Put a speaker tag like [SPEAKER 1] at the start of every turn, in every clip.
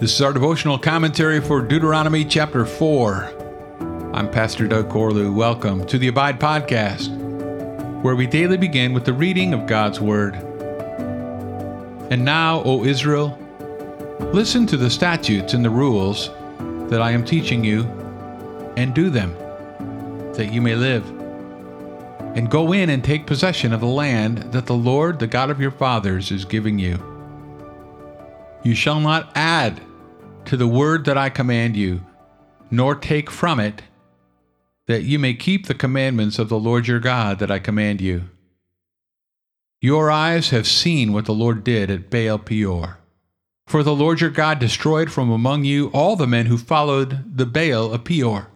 [SPEAKER 1] This is our devotional commentary for Deuteronomy chapter 4. I'm Pastor Doug Corlew. Welcome to the Abide Podcast, where we daily begin with the reading of God's Word. And now, O Israel, listen to the statutes and the rules that I am teaching you, and do them, that you may live. And go in and take possession of the land that the Lord, the God of your fathers, is giving you. You shall not add to the word that I command you, nor take from it, that you may keep the commandments of the Lord your God that I command you. Your eyes have seen what the Lord did at Baal Peor. For the Lord your God destroyed from among you all the men who followed the Baal of Peor.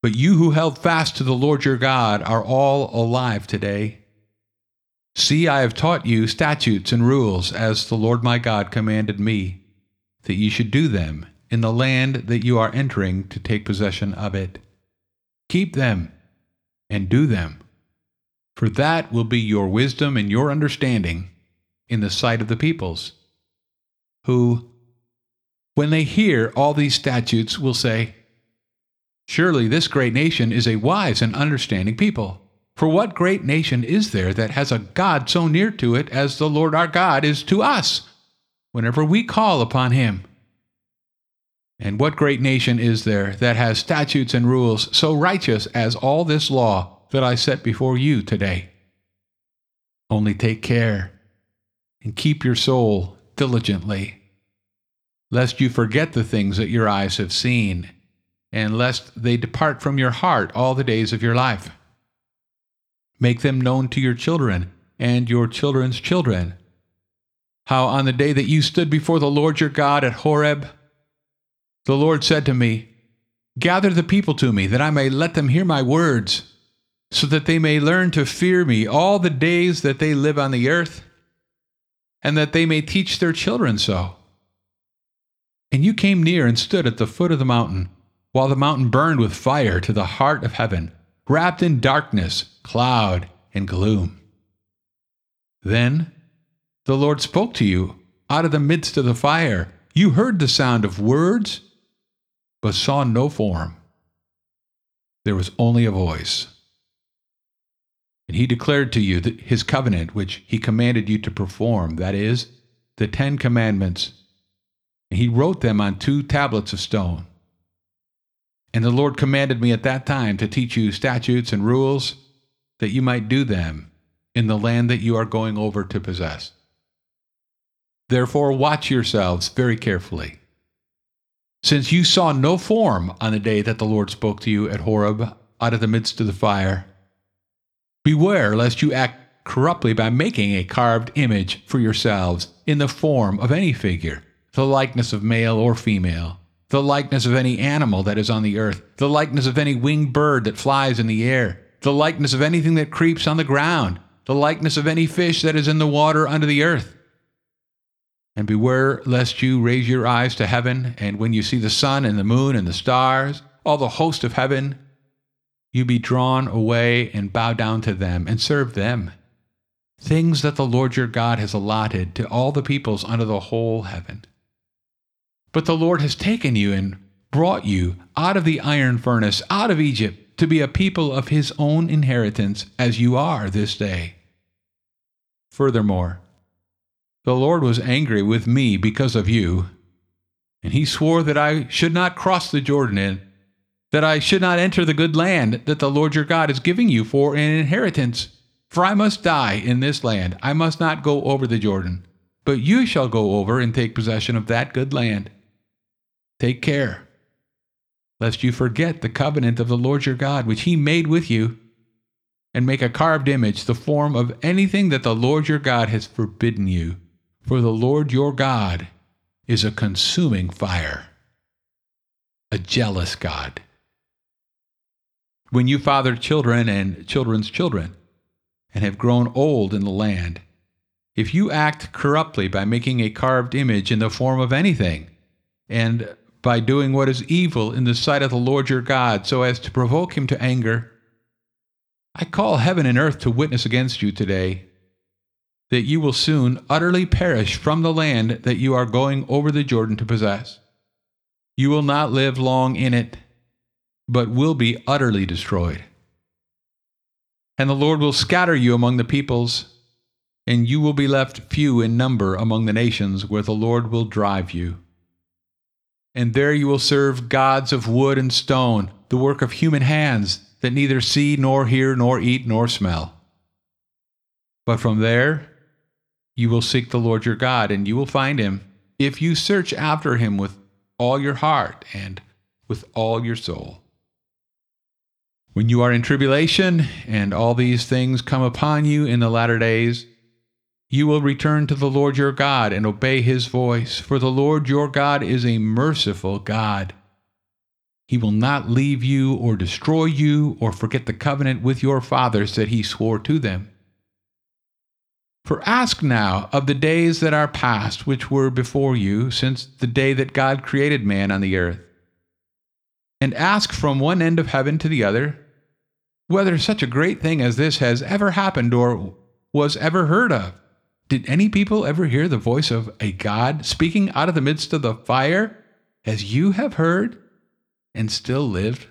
[SPEAKER 1] But you who held fast to the Lord your God are all alive today. See, I have taught you statutes and rules as the Lord my God commanded me that ye should do them in the land that you are entering to take possession of it. Keep them and do them, for that will be your wisdom and your understanding in the sight of the peoples, who, when they hear all these statutes, will say, Surely this great nation is a wise and understanding people. For what great nation is there that has a God so near to it as the Lord our God is to us? Whenever we call upon him. And what great nation is there that has statutes and rules so righteous as all this law that I set before you today? Only take care and keep your soul diligently, lest you forget the things that your eyes have seen, and lest they depart from your heart all the days of your life. Make them known to your children and your children's children how on the day that you stood before the Lord your God at Horeb, the Lord said to me, Gather the people to me, that I may let them hear my words, so that they may learn to fear me all the days that they live on the earth, and that they may teach their children so. And you came near and stood at the foot of the mountain, while the mountain burned with fire to the heart of heaven, wrapped in darkness, cloud, and gloom. Then the Lord spoke to you out of the midst of the fire. You heard the sound of words, but saw no form. There was only a voice. And he declared to you his covenant, which he commanded you to perform, that is, the Ten Commandments. And he wrote them on two tablets of stone. And the Lord commanded me at that time to teach you statutes and rules, that you might do them in the land that you are going over to possess. Therefore, watch yourselves very carefully. Since you saw no form on the day that the Lord spoke to you at Horeb out of the midst of the fire, beware lest you act corruptly by making a carved image for yourselves in the form of any figure, the likeness of male or female, the likeness of any animal that is on the earth, the likeness of any winged bird that flies in the air, the likeness of anything that creeps on the ground, the likeness of any fish that is in the water under the earth. And beware lest you raise your eyes to heaven, and when you see the sun and the moon and the stars, all the host of heaven, you be drawn away and bow down to them and serve them. Things that the Lord your God has allotted to all the peoples under the whole heaven. But the Lord has taken you and brought you out of the iron furnace, out of Egypt, to be a people of his own inheritance, as you are this day. Furthermore, the Lord was angry with me because of you, and he swore that I should not cross the Jordan, and that I should not enter the good land that the Lord your God is giving you for an inheritance. For I must die in this land, I must not go over the Jordan, but you shall go over and take possession of that good land. Take care, lest you forget the covenant of the Lord your God, which he made with you, and make a carved image, the form of anything that the Lord your God has forbidden you. For the Lord your God is a consuming fire, a jealous God. When you father children and children's children, and have grown old in the land, if you act corruptly by making a carved image in the form of anything, and by doing what is evil in the sight of the Lord your God, so as to provoke him to anger, I call heaven and earth to witness against you today that you will soon utterly perish from the land that you are going over the Jordan to possess. You will not live long in it, but will be utterly destroyed. And the Lord will scatter you among the peoples, and you will be left few in number among the nations where the Lord will drive you. And there you will serve gods of wood and stone, the work of human hands, that neither see nor hear nor eat nor smell. But from there you will seek the Lord your God, and you will find him if you search after him with all your heart and with all your soul. When you are in tribulation and all these things come upon you in the latter days, you will return to the Lord your God and obey his voice, for the Lord your God is a merciful God. He will not leave you or destroy you or forget the covenant with your fathers that he swore to them. For ask now of the days that are past, which were before you, since the day that God created man on the earth. And ask from one end of heaven to the other, whether such a great thing as this has ever happened or was ever heard of. Did any people ever hear the voice of a God speaking out of the midst of the fire, as you have heard and still lived?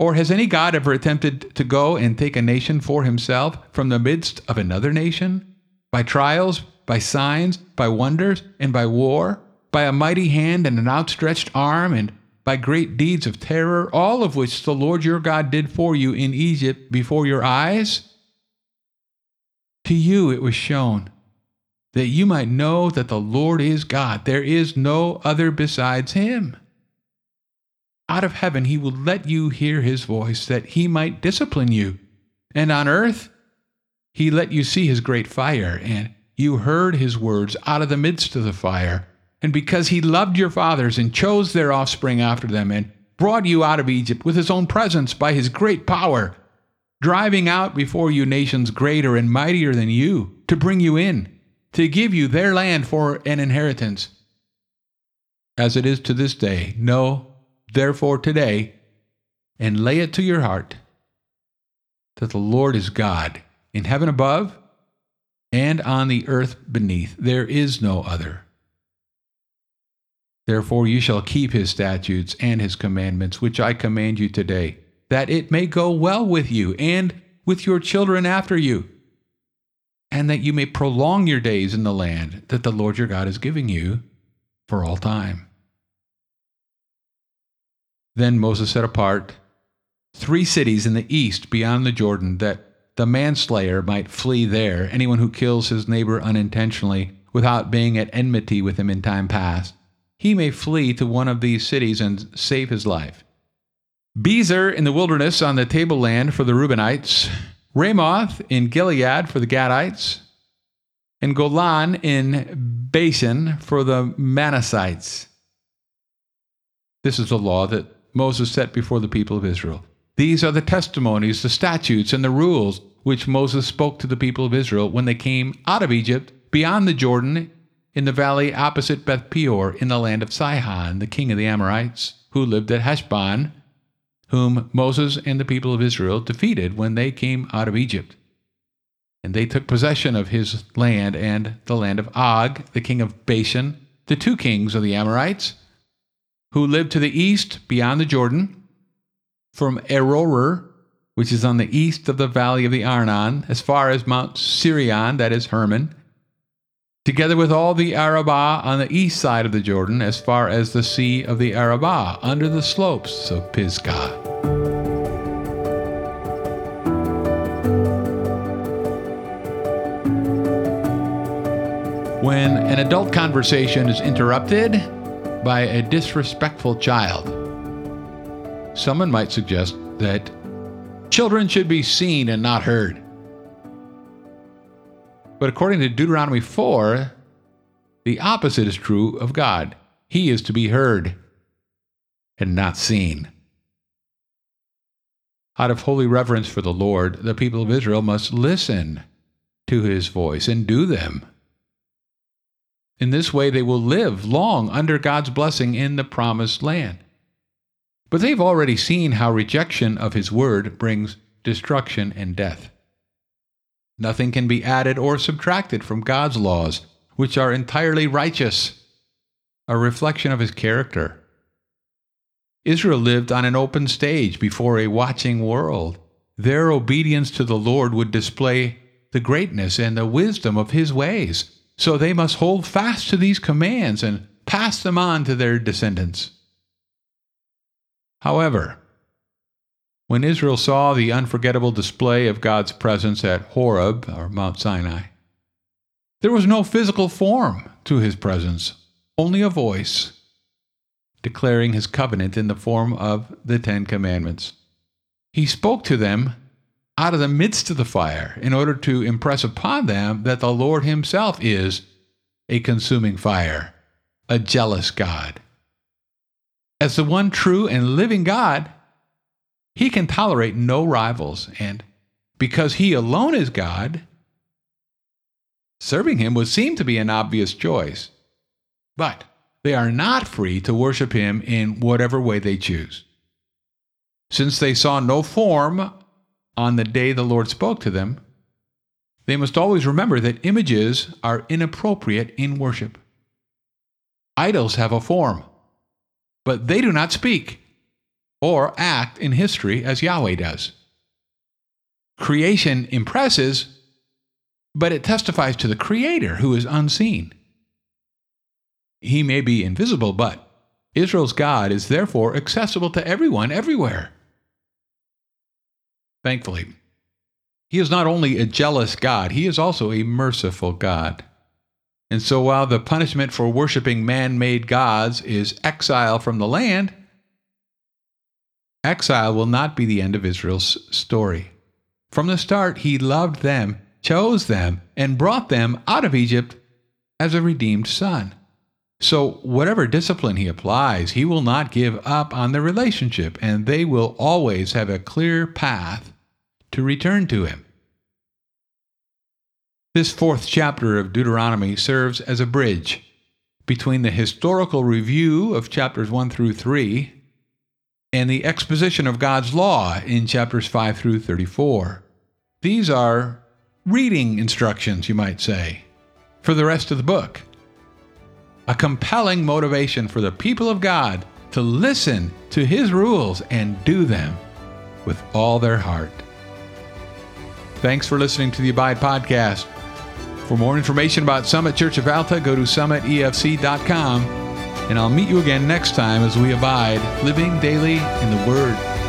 [SPEAKER 1] Or has any God ever attempted to go and take a nation for himself from the midst of another nation? By trials, by signs, by wonders, and by war, by a mighty hand and an outstretched arm, and by great deeds of terror, all of which the Lord your God did for you in Egypt before your eyes? To you it was shown that you might know that the Lord is God. There is no other besides him out of heaven he will let you hear his voice, that he might discipline you. And on earth he let you see his great fire, and you heard his words out of the midst of the fire. And because he loved your fathers and chose their offspring after them, and brought you out of Egypt with his own presence by his great power, driving out before you nations greater and mightier than you, to bring you in, to give you their land for an inheritance. As it is to this day, no therefore today and lay it to your heart that the Lord is God in heaven above and on the earth beneath. There is no other. Therefore you shall keep his statutes and his commandments, which I command you today, that it may go well with you and with your children after you, and that you may prolong your days in the land that the Lord your God is giving you for all time. Then Moses set apart three cities in the east beyond the Jordan that the manslayer might flee there, anyone who kills his neighbor unintentionally without being at enmity with him in time past. He may flee to one of these cities and save his life. Bezer in the wilderness on the tableland for the Reubenites, Ramoth in Gilead for the Gadites, and Golan in Bashan for the Manassites. This is the law that Moses set before the people of Israel. These are the testimonies, the statutes, and the rules which Moses spoke to the people of Israel when they came out of Egypt beyond the Jordan in the valley opposite Beth Peor in the land of Sihon, the king of the Amorites, who lived at Heshbon, whom Moses and the people of Israel defeated when they came out of Egypt. And they took possession of his land and the land of Og, the king of Bashan, the two kings of the Amorites, who lived to the east beyond the Jordan, from Aroer, which is on the east of the valley of the Arnon, as far as Mount Sirion, that is Hermon, together with all the Arabah on the east side of the Jordan, as far as the sea of the Arabah, under the slopes of Pisgah. When an adult conversation is interrupted, by a disrespectful child. Someone might suggest that children should be seen and not heard. But according to Deuteronomy 4, the opposite is true of God. He is to be heard and not seen. Out of holy reverence for the Lord, the people of Israel must listen to his voice and do them. In this way, they will live long under God's blessing in the promised land. But they've already seen how rejection of His word brings destruction and death. Nothing can be added or subtracted from God's laws, which are entirely righteous, a reflection of his character. Israel lived on an open stage before a watching world. Their obedience to the Lord would display the greatness and the wisdom of his ways. So they must hold fast to these commands and pass them on to their descendants. However, when Israel saw the unforgettable display of God's presence at Horeb, or Mount Sinai, there was no physical form to his presence, only a voice declaring his covenant in the form of the Ten Commandments. He spoke to them out of the midst of the fire in order to impress upon them that the Lord himself is a consuming fire, a jealous God. As the one true and living God, he can tolerate no rivals, and because he alone is God, serving him would seem to be an obvious choice. But they are not free to worship him in whatever way they choose. Since they saw no form on the day the Lord spoke to them, they must always remember that images are inappropriate in worship. Idols have a form, but they do not speak or act in history as Yahweh does. Creation impresses, but it testifies to the Creator who is unseen. He may be invisible, but Israel's God is therefore accessible to everyone everywhere. Thankfully, he is not only a jealous God, he is also a merciful God. And so while the punishment for worshiping man made gods is exile from the land, exile will not be the end of Israel's story. From the start, he loved them, chose them, and brought them out of Egypt as a redeemed son. So, whatever discipline he applies, he will not give up on the relationship, and they will always have a clear path to return to him. This fourth chapter of Deuteronomy serves as a bridge between the historical review of chapters 1 through 3 and the exposition of God's law in chapters 5 through 34. These are reading instructions, you might say, for the rest of the book a compelling motivation for the people of God to listen to His rules and do them with all their heart. Thanks for listening to the Abide Podcast. For more information about Summit Church of Alta, go to summitefc.com. And I'll meet you again next time as we abide, living daily in the Word.